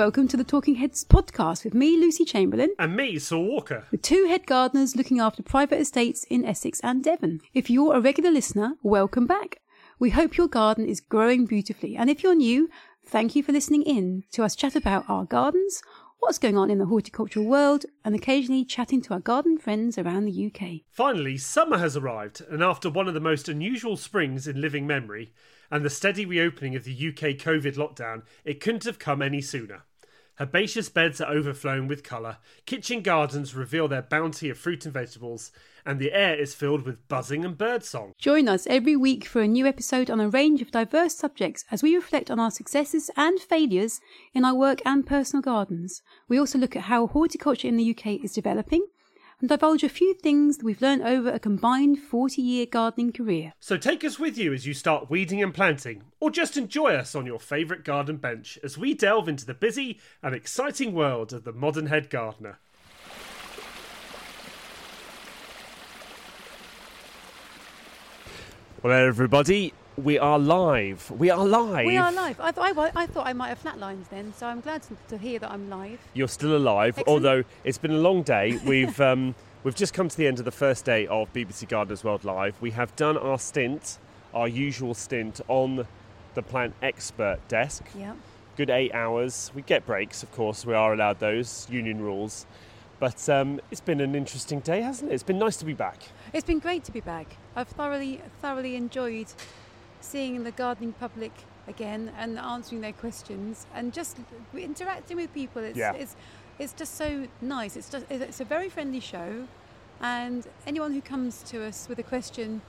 Hello there, and welcome to the Talking Heads podcast with me, Lucy Chamberlain, And me, Saul Walker. The two head gardeners looking after private estates in Essex and Devon. If you're a regular listener, welcome back. We hope your garden is growing beautifully, and if you're new, thank you for listening in to us chat about our gardens, what's going on in the horticultural world, and occasionally chatting to our garden friends around the UK. Finally, summer has arrived, and after one of the most unusual springs in living memory, and the steady reopening of the UK COVID lockdown, it couldn't have come any sooner. Herbaceous beds are overflowing with colour, kitchen gardens reveal their bounty of fruit and vegetables, and the air is filled with buzzing and birdsong. Join us every week for a new episode on a range of diverse subjects as we reflect on our successes and failures in our work and personal gardens. We also look at how horticulture in the UK is developing and divulge a few things that we've learned over a combined 40 year gardening career. So take us with you as you start weeding and planting, or just enjoy us on your favourite garden bench as we delve into the busy and exciting world of the modern head gardener. Well, everybody, we are live. We are live. We are live. I, th- I, I thought I might have flatlined then, so I'm glad to, to hear that I'm live. You're still alive, Excellent. although it's been a long day. We've um, we've just come to the end of the first day of BBC Gardeners World Live. We have done our stint, our usual stint on the plant expert desk. Yeah. Good eight hours. We get breaks, of course. We are allowed those union rules. But um, it's been an interesting day, hasn't it? It's been nice to be back. It's been great to be back. I've thoroughly, thoroughly enjoyed seeing the gardening public again and answering their questions and just interacting with people. It's, Yeah. it's, it's just so nice. It's just, it's a very friendly show, and anyone who comes to us with a question,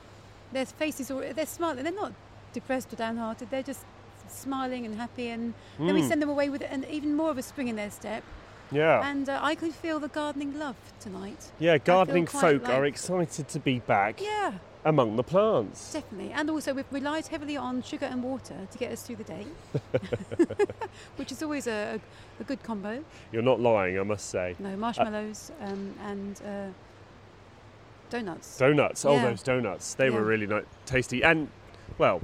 their faces are they're smiling. They're not depressed or downhearted. They're just smiling and happy, and then we Mm. send them away with an even more of a spring in their step. Yeah. And uh, I could feel the gardening love tonight. yeah, gardening folk are excited to be back Yeah. Among the plants. Definitely. And also, we've relied heavily on sugar and water to get us through the day, which is always a, a, good combo. You're not lying, I must say. No, marshmallows um, and uh, donuts. Donuts. Oh, Yeah. those donuts. They were really ni- tasty. And, well,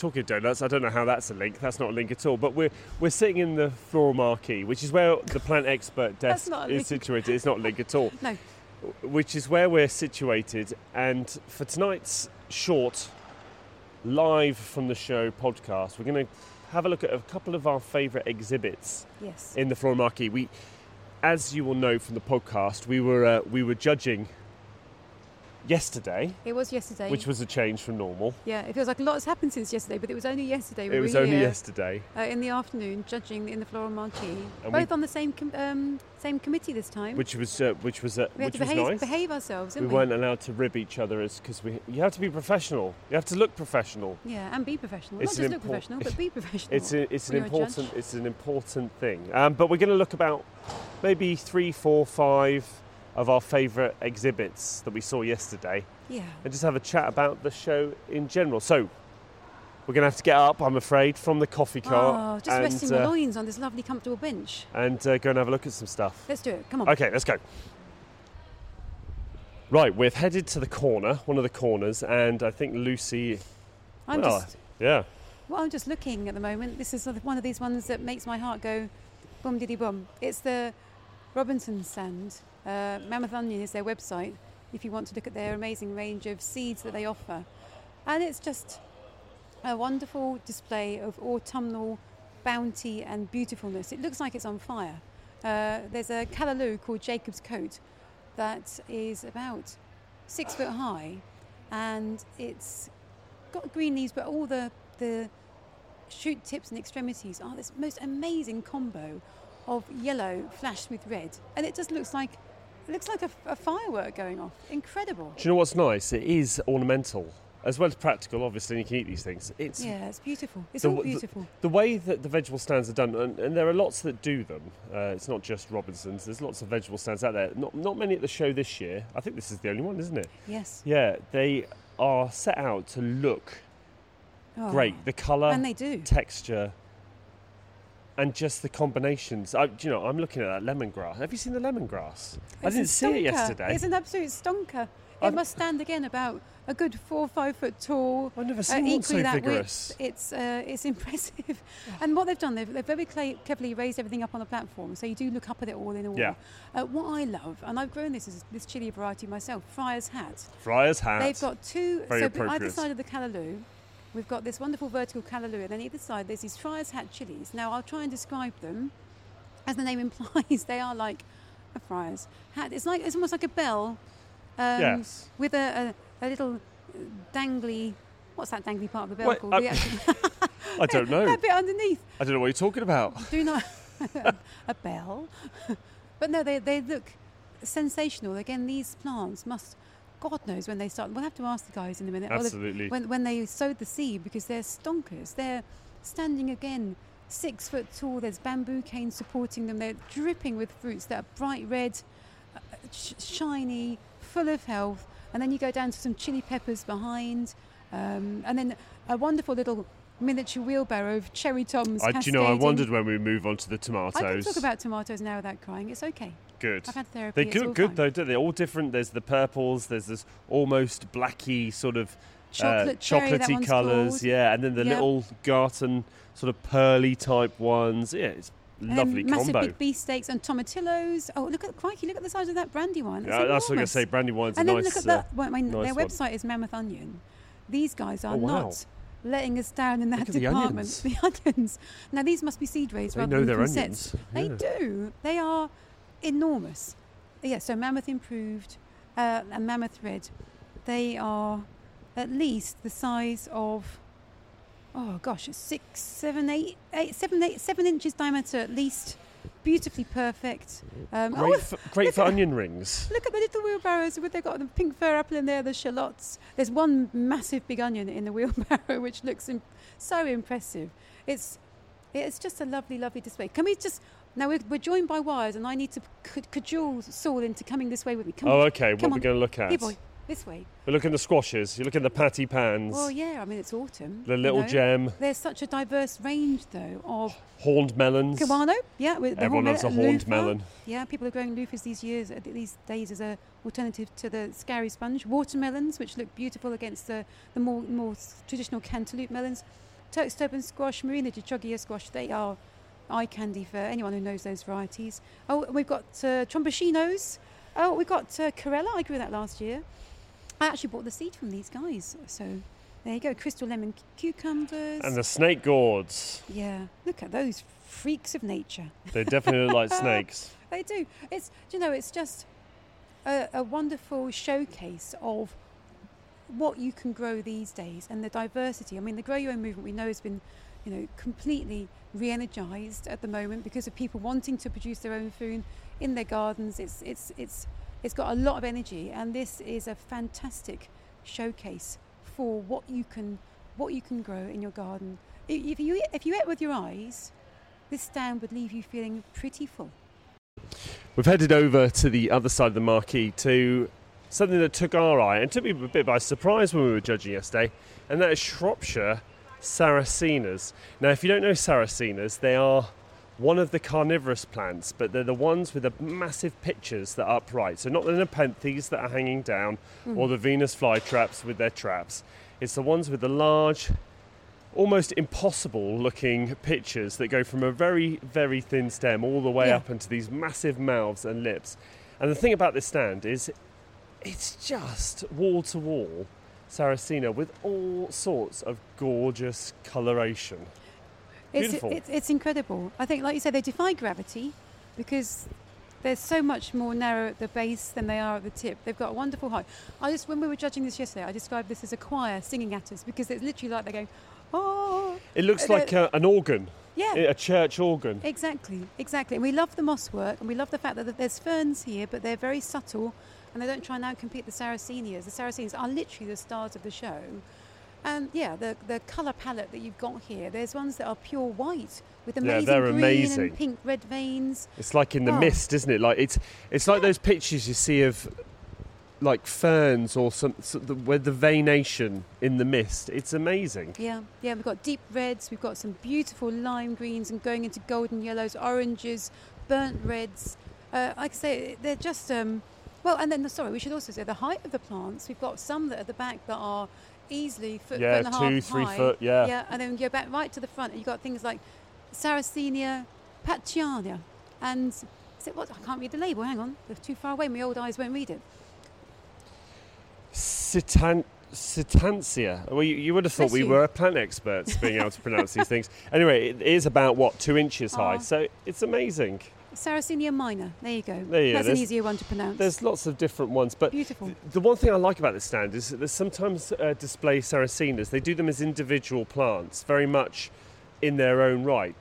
talking of donuts, I don't know how that's a link. That's not a link at all. But we're we're sitting in the floral marquee, which is where the plant expert desk is situated. It's not a link at all. No. Which is where we're situated. And for tonight's short, live from the show podcast, we're going to have a look at a couple of our favourite exhibits Yes. in the marquee. We, as you will know from the podcast, we were uh, we were judging yesterday It was yesterday. which was a change from normal. yeah, it feels like a lot has happened since yesterday, but it was only yesterday. we it was only here, yesterday. Uh, in the afternoon, judging in the Floral Marquee. And Both we- on the same com- um, same committee this time. which was uh, which was uh, we had which to was behave, nice. behave ourselves, we we? weren't allowed to rib each other as because we you have to be professional. You have to look professional. Yeah, and be professional. It's Not an just look professional, but be professional. It's a, it's an when you're a judge. important it's an important thing. Um, but we're going to look about maybe three, four, five of our favourite exhibits that we saw yesterday, Yeah. and just have a chat about the show in general. So. We're going to have to get up, I'm afraid, from the coffee cart. Oh, cart just resting and, my uh, loins on this lovely, comfortable bench. and uh, go and have a look at some stuff. Let's do it. Come on. Okay, let's go. Right, we've headed to the corner, one of the corners, and I think Lucy. I'm well, just yeah, well, I'm just looking at the moment. This is one of these ones that makes my heart go boom diddy boom. It's the Robinson stand. Uh, Mammoth Onion is their website. If you want to look at their amazing range of seeds that they offer, and it's just a wonderful display of autumnal bounty and beautifulness. It looks like it's on fire. Uh, there's a callaloo called Jacob's Coat that is about six foot high, and it's got green leaves, but all the the shoot tips and extremities are this most amazing combo of yellow flashed with red, and it just looks like looks like a, a firework going off. Incredible. do you know what's nice? It is ornamental as well as practical. Obviously, you can eat these things. It's Yeah, it's beautiful. It's The all w- the- beautiful. the way that the vegetable stands are done, and, and there are lots that do them. Uh, it's not just Robinsons. There's lots of vegetable stands out there. Not not many at the show this year. I think this is the only one, isn't it? Yes. Yeah, they are set out to look Oh, great. The colour, And they do. texture, and just the combinations. I, you know, I'm looking at that lemongrass. Have you seen the lemongrass? I It's a didn't see it yesterday. It's an absolute stonker. It I've- must stand again about a good four or five foot tall. I've never uh, seen one so vigorous. width. It's uh, it's impressive, and what they've done, they've, they've very cla cleverly raised everything up on a platform, so you do look up at it all in a wall. Yeah. Uh, what I love, and I've grown this as this chili variety myself, Friar's Hat. Friar's hat. They've got two. Very so b- either side of the callaloo, we've got this wonderful vertical callaloo, and then either side there's these Friar's Hat chilies. Now I'll try and describe them. As the name implies, they are like a friar's hat. It's like it's almost like a bell. Um, Yes. With a, a, a little dangly. What's that dangly part of the bell Wait, called? uh, The I don't know. that bit underneath. I don't know what you're talking about. Do not a bell. but no, they they look sensational. Again, these plants must. God knows when they start. We'll have to ask the guys in a minute. Absolutely. when, when they sowed the seed because they're stonkers. They're standing again six foot tall. There's bamboo canes supporting them. They're dripping with fruits that are bright red, uh, sh- shiny, full of health. And then you go down to some chili peppers behind, um, and then a wonderful little miniature wheelbarrow of cherry toms. I, do you know, I wondered when we move on to the tomatoes. I can talk about tomatoes now without crying. It's okay. Good. I've had therapy. They all good, fine. though. Don't they? They're all different. There's the purples. There's this almost blacky sort of Chocolate uh, cherry, chocolatey colours. called. Yeah, and then the Yep. little Garten sort of pearly type ones. Yeah, it's then lovely massive combo. big beefsteaks and tomatillos. Oh, look at crikey! Look at the size of that brandy one. It's yeah, that's what I'm going to say. Brandywine's And a then nice. look at uh, that. Well, I mean, nice their one. website is Mammoth Onion. These guys are Oh, wow. not letting us down in that Look at the department. onions. The onions. Now these must be seed raised they rather know than their consets. onions. They do. They are enormous. Yeah. So Mammoth improved uh, and Mammoth red. They are at least the size of. Oh gosh, six, seven, eight, eight, seven, eight, seven inches diameter at least. Beautifully perfect. Um, oh, Great, for, great for onion rings. Look at the little wheelbarrows with they've got the pink fir apple in there, the shallots. There's one massive big onion in the wheelbarrow, which looks im- so impressive. It's it's just a lovely, lovely display. Can we just now we're, we're joined by wires, and I need to c- cajole Saul into coming this way with me. Come Oh, on, okay. What come we're on. going to look at? here boy, this way. We're looking at the squashes. You're looking at the patty pans. Well, yeah, I mean it's autumn. the you little know. gem. There's such a diverse range though of Horned melons. Kiwano, yeah, with the Everyone horned loves a horned melon. Yeah, people are growing loofahs these years, uh, these days as a alternative to the scary sponge. Watermelons, which look beautiful against the, the more more traditional cantaloupe melons. Turk's turban squash, Marina di Chioggia squash. They are eye candy for anyone who knows those varieties. Oh, we've got uh. Oh, we've got uh, Corella. I grew that last year. I actually bought the seed from these guys. So there you go. Crystal lemon cucumbers. And the snake gourds. yeah, look at those freaks of nature. They definitely look like snakes. They do. It's you know, it's just a, a wonderful showcase of what you can grow these days and the diversity. I mean, the Grow Your Own movement we know has been, you know, completely re-energized at the moment because of people wanting to produce their own food in their gardens. It's it's it's it's got a lot of energy, and this is a fantastic showcase for what you can what you can grow in your garden. If you if you ate with your eyes, this stand would leave you feeling pretty full. We've headed over to the other side of the marquee to something that took our eye and took me a bit by surprise when we were judging yesterday, and that is Shropshire Sarracenias. Now, if you don't know Sarracenias, they are one of the carnivorous plants, but they're the ones with the massive pitchers that are upright. So, not the Nepenthes that are hanging down hmm. or the Venus flytraps with their traps. It's the ones with the large, almost impossible looking pitchers that go from a very, very thin stem all the way Yeah. up into these massive mouths and lips. And the thing about this stand is it's just wall to wall Sarracenia with all sorts of gorgeous coloration. It's, Beautiful. It's, it's incredible. I think, like you said, they defy gravity because they're so much more narrow at the base than they are at the tip. They've got a wonderful height. I just, when we were judging this yesterday, I described this as a choir singing at us because it's literally like they're going, oh, It looks Uh, like a, an organ, yeah. a church organ. Exactly, exactly. And we love the moss work, and we love the fact that there's ferns here, but they're very subtle, and they don't try now and compete the Sarracenias. The Sarracenias are literally the stars of the show. And yeah, the the colour palette that you've got here, there's ones that are pure white with Yeah, amazing they're green amazing. and pink red veins. It's like in the Oh. mist, isn't it? Like it's it's like those pictures you see of like ferns or some, where the veination in the mist. It's amazing. Yeah, yeah. We've got deep reds, we've got some beautiful lime greens, and going into golden yellows, oranges, burnt reds. Uh, like I say, they're just um, Well, and then, sorry, we should also say the height of the plants. We've got some that are at the back that are easily foot, Yeah, foot and a half two, three high. foot, yeah. Yeah, and then you go back right to the front, and you've got things like Sarracenia, patiana. And is it what? I can't read the label. Hang on, they're too far away. My old eyes won't read it. Citan- Citantia. Well, you, you would have thought we were plant experts being able to pronounce these things. Anyway, it is about what two inches high, Aw. so it's amazing. Sarracenia minor. There you go. There you go. That's an There's- easier one to pronounce. There's lots of different ones, but Beautiful. th- the one thing I like about this stand is that there's sometimes uh, display Sarracenias. They do them as individual plants, very much in their own right.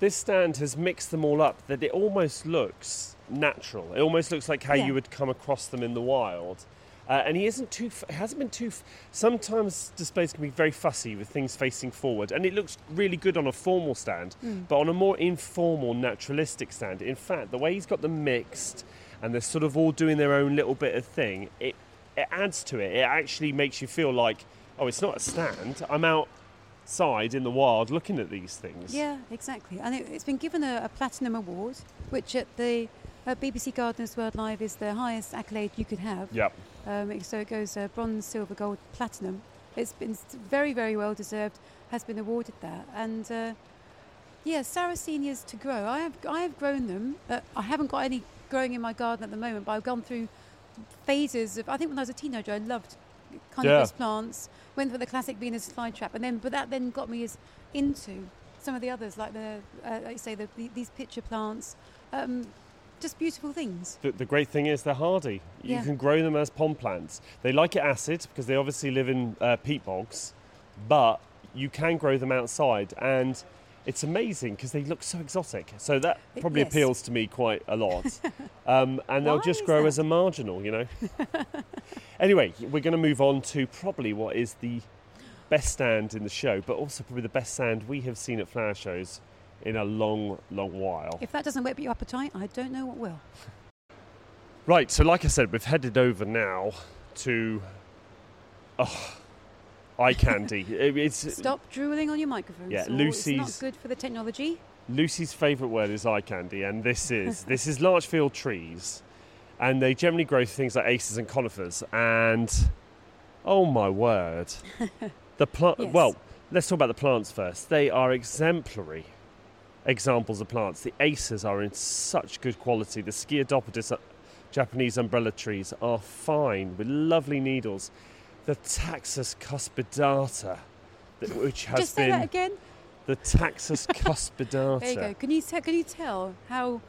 This stand has mixed them all up that it almost looks natural. It almost looks like how Yeah. you would come across them in the wild. Uh, and he isn't too. F- hasn't been too. F- Sometimes displays can be very fussy with things facing forward, and it looks really good on a formal stand. But on a more informal, naturalistic stand, in fact, the way he's got them mixed, and they're sort of all doing their own little bit of thing, it it adds to it. It actually makes you feel like, oh, it's not a stand. I'm outside in the wild looking at these things. Yeah, exactly. And it, it's been given a, a platinum award, which at the uh, BBC Gardeners World Live is the highest accolade you could have. Yep. Um, so it goes uh, bronze, silver, gold, platinum. It's been very, very well deserved. Has been awarded that, and uh, yeah, Sarracenias to grow. I have, I have grown them. Uh, I haven't got any growing in my garden at the moment, but I've gone through phases of. I think when I was a teenager, I loved carnivorous plants. Went for the classic Venus flytrap, and then but that then got me into some of the others, like the uh, like you say the, the, these pitcher plants. Um, just beautiful things. The, the great thing is they're hardy. You Yeah. can grow them as pond plants. They like it acid because they obviously live in uh, peat bogs, but you can grow them outside and it's amazing because they look so exotic. So that probably yes. appeals to me quite a lot. um, and they'll just grow as a marginal, you know. anyway, we're going to move on to probably what is the best stand in the show, but also probably the best stand we have seen at flower shows in a long, long while. If that doesn't whet your appetite, I don't know what will. Right, so like I said, we've headed over now to oh, eye candy. It- it's Stop drooling on your microphone. Yeah, Saul. It's Lucy's- not good for the technology. Lucy's favourite word is eye candy, and this is this is Larchfield trees, and they generally grow things like acers and conifers. And oh my word, the plant. Yes. Well, let's talk about the plants first. They are exemplary examples of plants. The acers are in such good quality. The Sciadopitys uh, Japanese umbrella trees are fine with lovely needles. The Taxus cuspidata, which has Just say been that again. the Taxus cuspidata. There you go. Can you te- can you tell how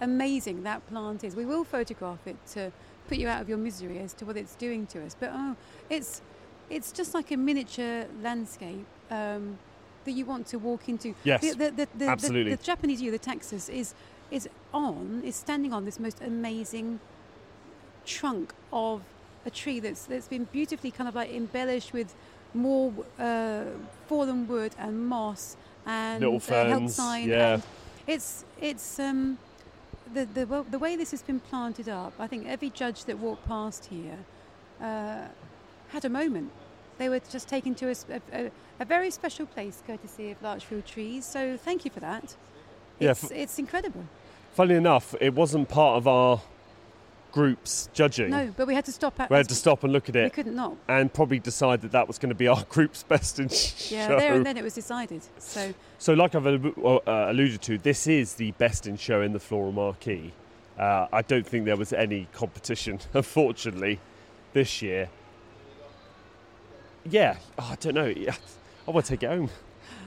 amazing that plant is? We will photograph it to put you out of your misery as to what it's doing to us. But oh, it's it's just like a miniature landscape um, that you want to walk into. Yes, the, the, the, the, absolutely. The, Japanese yew, the Taxus, is is on is standing on this most amazing trunk of a tree that's that's been beautifully kind of like embellished with more uh, fallen wood and moss and Little uh, ferns, sign. yeah. And it's it's um, the the well, the way this has been planted up. I think every judge that walked past here uh, had a moment. They were just taken to a very special place, courtesy of Larchfield Trees. So thank you for that. Yeah, It's, it's incredible. Funnily enough, it wasn't part of our group's judging. No, but we had to stop at. We had to stop and look at it. We couldn't not. and probably decide that that was going to be our group's best in Yeah, show. Yeah, there and then it was decided. So So, like I've uh, alluded to, this is the best in show in the floral marquee. Uh, I don't think there was any competition, unfortunately, this year. Yeah, oh, I don't know. I want to take it home.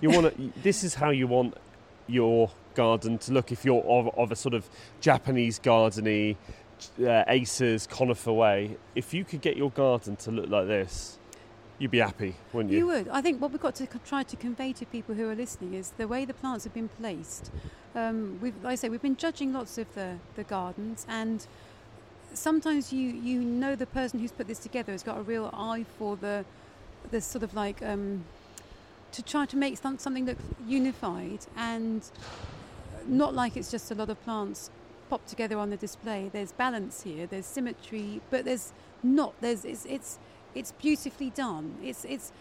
You want to. this is how you want your garden to look. If you're of, of a sort of Japanese gardeny, uh, acers, conifer way, if you could get your garden to look like this, you'd be happy, wouldn't you? You would. I think what we've got to try to convey to people who are listening is the way the plants have been placed. Um, we've, like I say, we've been judging lots of the, the gardens, and sometimes you, you know the person who's put this together has got a real eye for the the sort of like um, to try to make some, something look unified and not like it's just a lot of plants popped together on the display. There's balance here. There's symmetry, but there's not. There's it's it's it's beautifully done. It's it's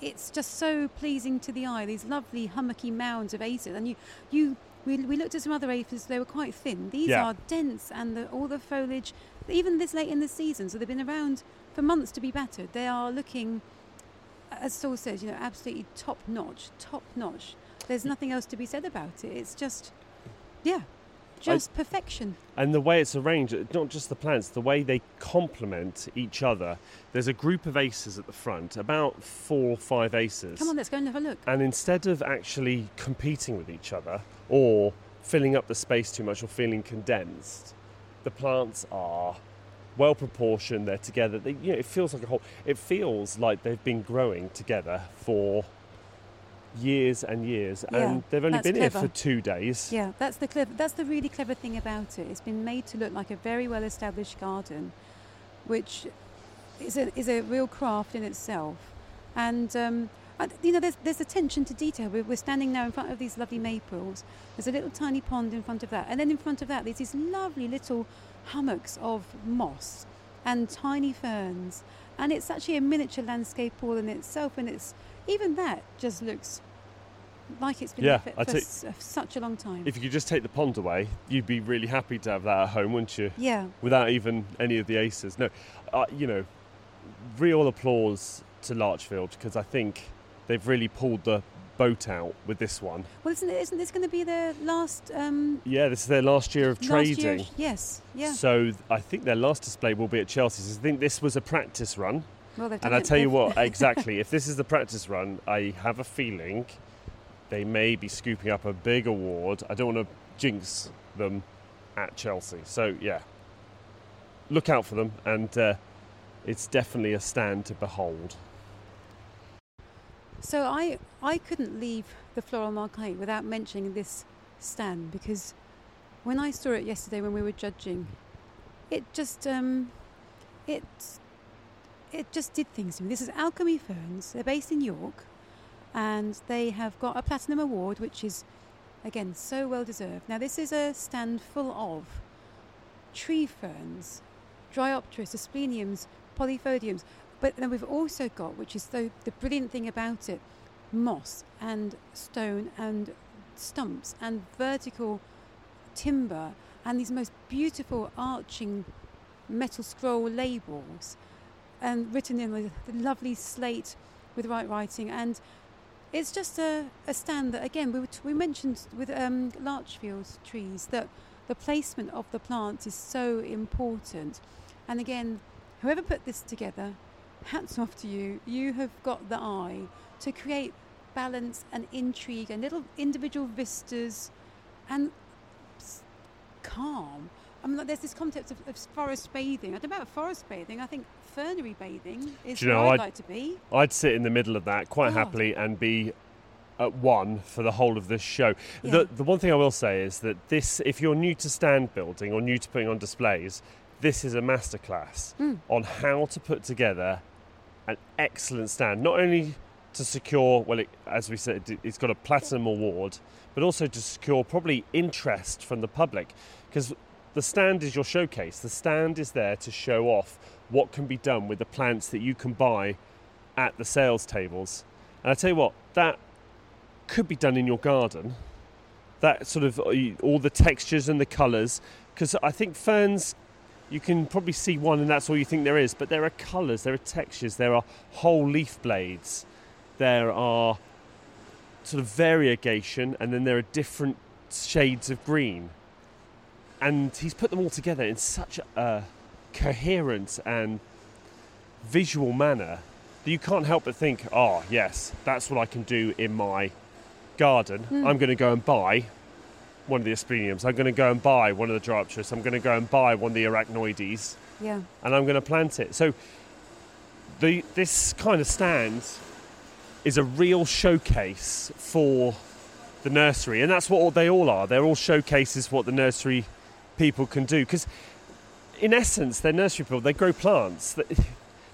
it's just so pleasing to the eye. These lovely hummocky mounds of acers, and you you we, we looked at some other aphids. They were quite thin. These Yeah. are dense, and the, all the foliage even this late in the season, so they've been around for months to be battered. They are looking, as Saul says, you know, absolutely top notch, top notch. There's mm. nothing else to be said about it. It's just, mm. yeah, just perfection. And the way it's arranged, uh, not just the plants, the way they complement each other. There's a group of acers at the front, about four or five acers. Come on, let's go and have a look. And instead of actually competing with each other or filling up the space too much or feeling condensed, the plants are well proportioned. They're together. They, you know, it feels like a whole. It feels like they've been growing together for years and years, Yeah, and they've only been here for two days. Yeah, that's the clever, that's the really clever thing about it. It's been made to look like a very well established garden, which is a is a real craft in itself. And um, you know, there's there's attention to detail. We're, we're standing now in front of these lovely maples. There's a little tiny pond in front of that, and then in front of that, there's these lovely little hummocks of moss and tiny ferns. And it's actually a miniature landscape all in itself, and it's even that just looks like it's been Yeah, there for, for s- such a long time. If you could just take the pond away, you'd be really happy to have that at home, wouldn't you? yeah, Without even any of the acers. No, uh, you know, real applause to Larchfield because I think they've really pulled the boat out with this one. well, isn't, it, isn't this going to be their last um, Yeah, this is their last year of trading. year? Yes, yeah. So I think their last display will be at Chelsea's. I think this was a practice run. well, And I tell you what, exactly, if this is the practice run, I have a feeling they may be scooping up a big award. I don't want to jinx them at Chelsea. So, yeah, look out for them, and uh, it's definitely a stand to behold. So I I couldn't leave the floral marquee without mentioning this stand because when I saw it yesterday when we were judging, it just um, it it just did things to me. This is Alchemy Ferns. They're based in York, and they have got a platinum award, which is again so well deserved. Now this is a stand full of tree ferns, Dryopteris, Aspleniums, Polypodiums. But then we've also got, which is the, the brilliant thing about it, moss and stone and stumps and vertical timber and these most beautiful arching metal scroll labels and written in with the lovely slate with right writing. And it's just a, a stand that again we, t- we mentioned with um, larchfield trees that the placement of the plants is so important. And again whoever put this together hats off to you you have got the eye to create balance and intrigue and little individual vistas and calm I mean, like, there's this concept of, of forest bathing. I don't know about forest bathing. I think fernery bathing is Do you know, where I'd I'd- like to be. I'd sit in the middle of that quite Oh. happily and be at one for the whole of this show. Yeah. The, the one thing I will say is that this, if you're new to stand building or new to putting on displays, this is a masterclass Mm. on how to put together an excellent stand. Not only to secure, well, it, as we said, it- it's got a platinum award, but also to secure probably interest from the public because the stand is your showcase. The stand is there to show off what can be done with the plants that you can buy at the sales tables. And I tell you what, that could be done in your garden. That sort of uh, all the textures and the colours, because I think ferns, you can probably see one and that's all you think there is, but there are colours, there are textures, there are whole leaf blades, there are sort of variegation, and then there are different shades of green. And he's put them all together in such a coherent and visual manner that you can't help but think, oh, yes, that's what I can do in my garden. Mm. I'm going to go and buy one of the aspleniums. I'm going to go and buy one of the Dryopteris. I'm going to go and buy one of the arachniodes Yeah. and I'm going to plant it. So the this kind of stand is a real showcase for the nursery, and that's what they all are. They're all showcases what the nursery people can do because, in essence, they're nursery people. They grow plants.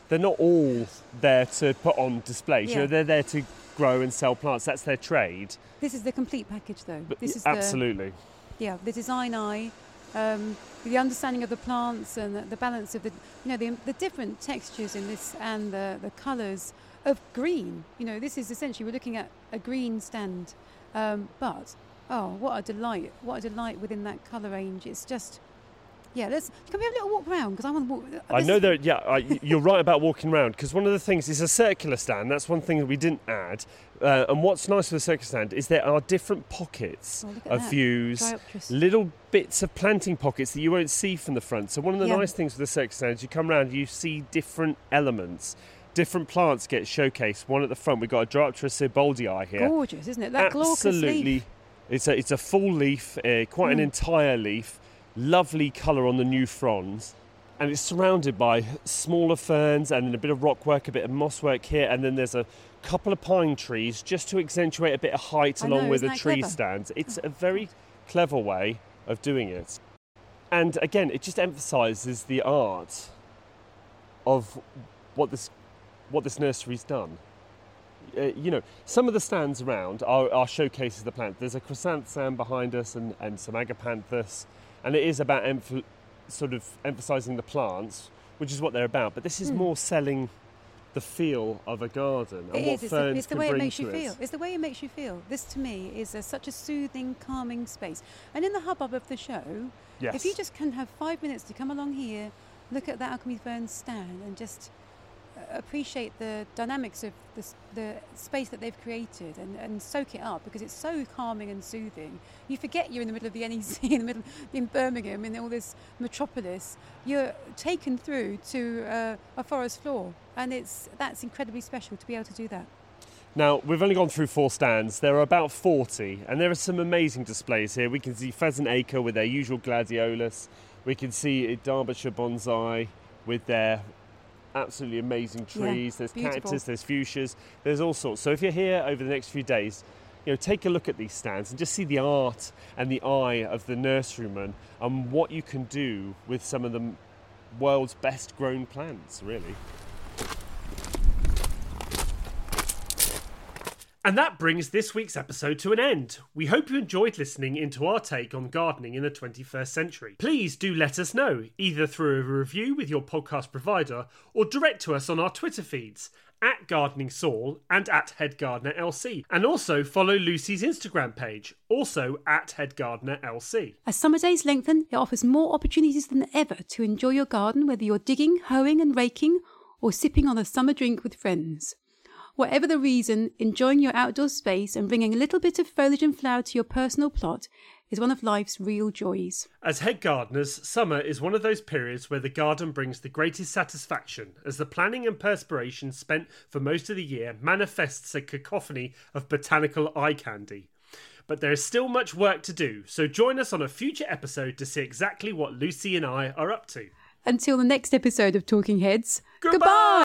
They- They're not all there to put on displays. You Yeah. know, they're there to grow and sell plants. That's their trade. This is the complete package, though. But this is the, absolutely. yeah, the design eye, um, the understanding of the plants and the, the balance of the, you know, the, the different textures in this and the, the colours of green. You know, this is essentially we're looking at a green stand, um, but oh, what a delight! What a delight within that colour range. It's just, Yeah, let's. Can we have a little walk around? Because I want to walk. I know is- there. Yeah, I, you're right about walking around because one of the things is a circular stand. That's one thing that we didn't add. Uh, and what's nice with a circular stand is there are different pockets Oh, of that. views, Dryopteris. little bits of planting pockets that you won't see from the front. So one of the Yeah. nice things with the circular stand is you come around, you see different elements. Different plants get showcased. One at the front, we've got a Dryopteris sieboldii here. Gorgeous, isn't it? That Absolutely. leaf. It's a, it's a full leaf, uh, quite an Mm. entire leaf. Lovely colour on the new fronds. And it's surrounded by smaller ferns and then a bit of rockwork, a bit of moss work here, and then there's a couple of pine trees just to accentuate a bit of height I along know, where isn't the tree clever? stands. It's a very clever way of doing it. And again, it just emphasises the art of what this what this nursery's done. Uh, you know, some of the stands around are, are showcases of the plant. There's a chrysanthemum behind us and, and some agapanthus, and it is about emph- sort of emphasising the plants, which is what they're about. But this is Hmm. more selling the feel of a garden and It what is. It's the, ferns it's the can way it makes you it. feel. It's the way it makes you feel. This, to me, is a, such a soothing, calming space. And in the hubbub of the show, Yes. if you just can have five minutes to come along here, look at that Alchemy Ferns stand, and just appreciate the dynamics of the, the space that they've created and, and soak it up because it's so calming and soothing. You forget you're in the middle of the NEC, in the middle in Birmingham, in all this metropolis. You're taken through to uh, a forest floor, and it's that's incredibly special to be able to do that. Now, we've only gone through four stands. There are about 40, and there are some amazing displays here. We can see Pheasant Acre with their usual gladiolus. We can see Derbyshire Bonsai with their absolutely amazing Yeah, trees. there's beautiful. cactus, there's fuchsias, there's all sorts. So if you're here over the next few days, you know, take a look at these stands and just see the art and the eye of the nurseryman and what you can do with some of the world's best grown plants, really. And that brings this week's episode to an end. We hope you enjoyed listening into our take on gardening in the 21st century. Please do let us know, either through a review with your podcast provider or direct to us on our Twitter feeds at Gardening Saul and at Head Gardener LC. And also follow Lucy's Instagram page, also at Head Gardener LC. As summer days lengthen, it offers more opportunities than ever to enjoy your garden, whether you're digging, hoeing, and raking, or sipping on a summer drink with friends. Whatever the reason, enjoying your outdoor space and bringing a little bit of foliage and flower to your personal plot is one of life's real joys. As head gardeners, summer is one of those periods where the garden brings the greatest satisfaction, as the planning and perspiration spent for most of the year manifests a cacophony of botanical eye candy. But there is still much work to do, so join us on a future episode to see exactly what Lucy and I are up to. Until the next episode of Talking Heads, Goodbye!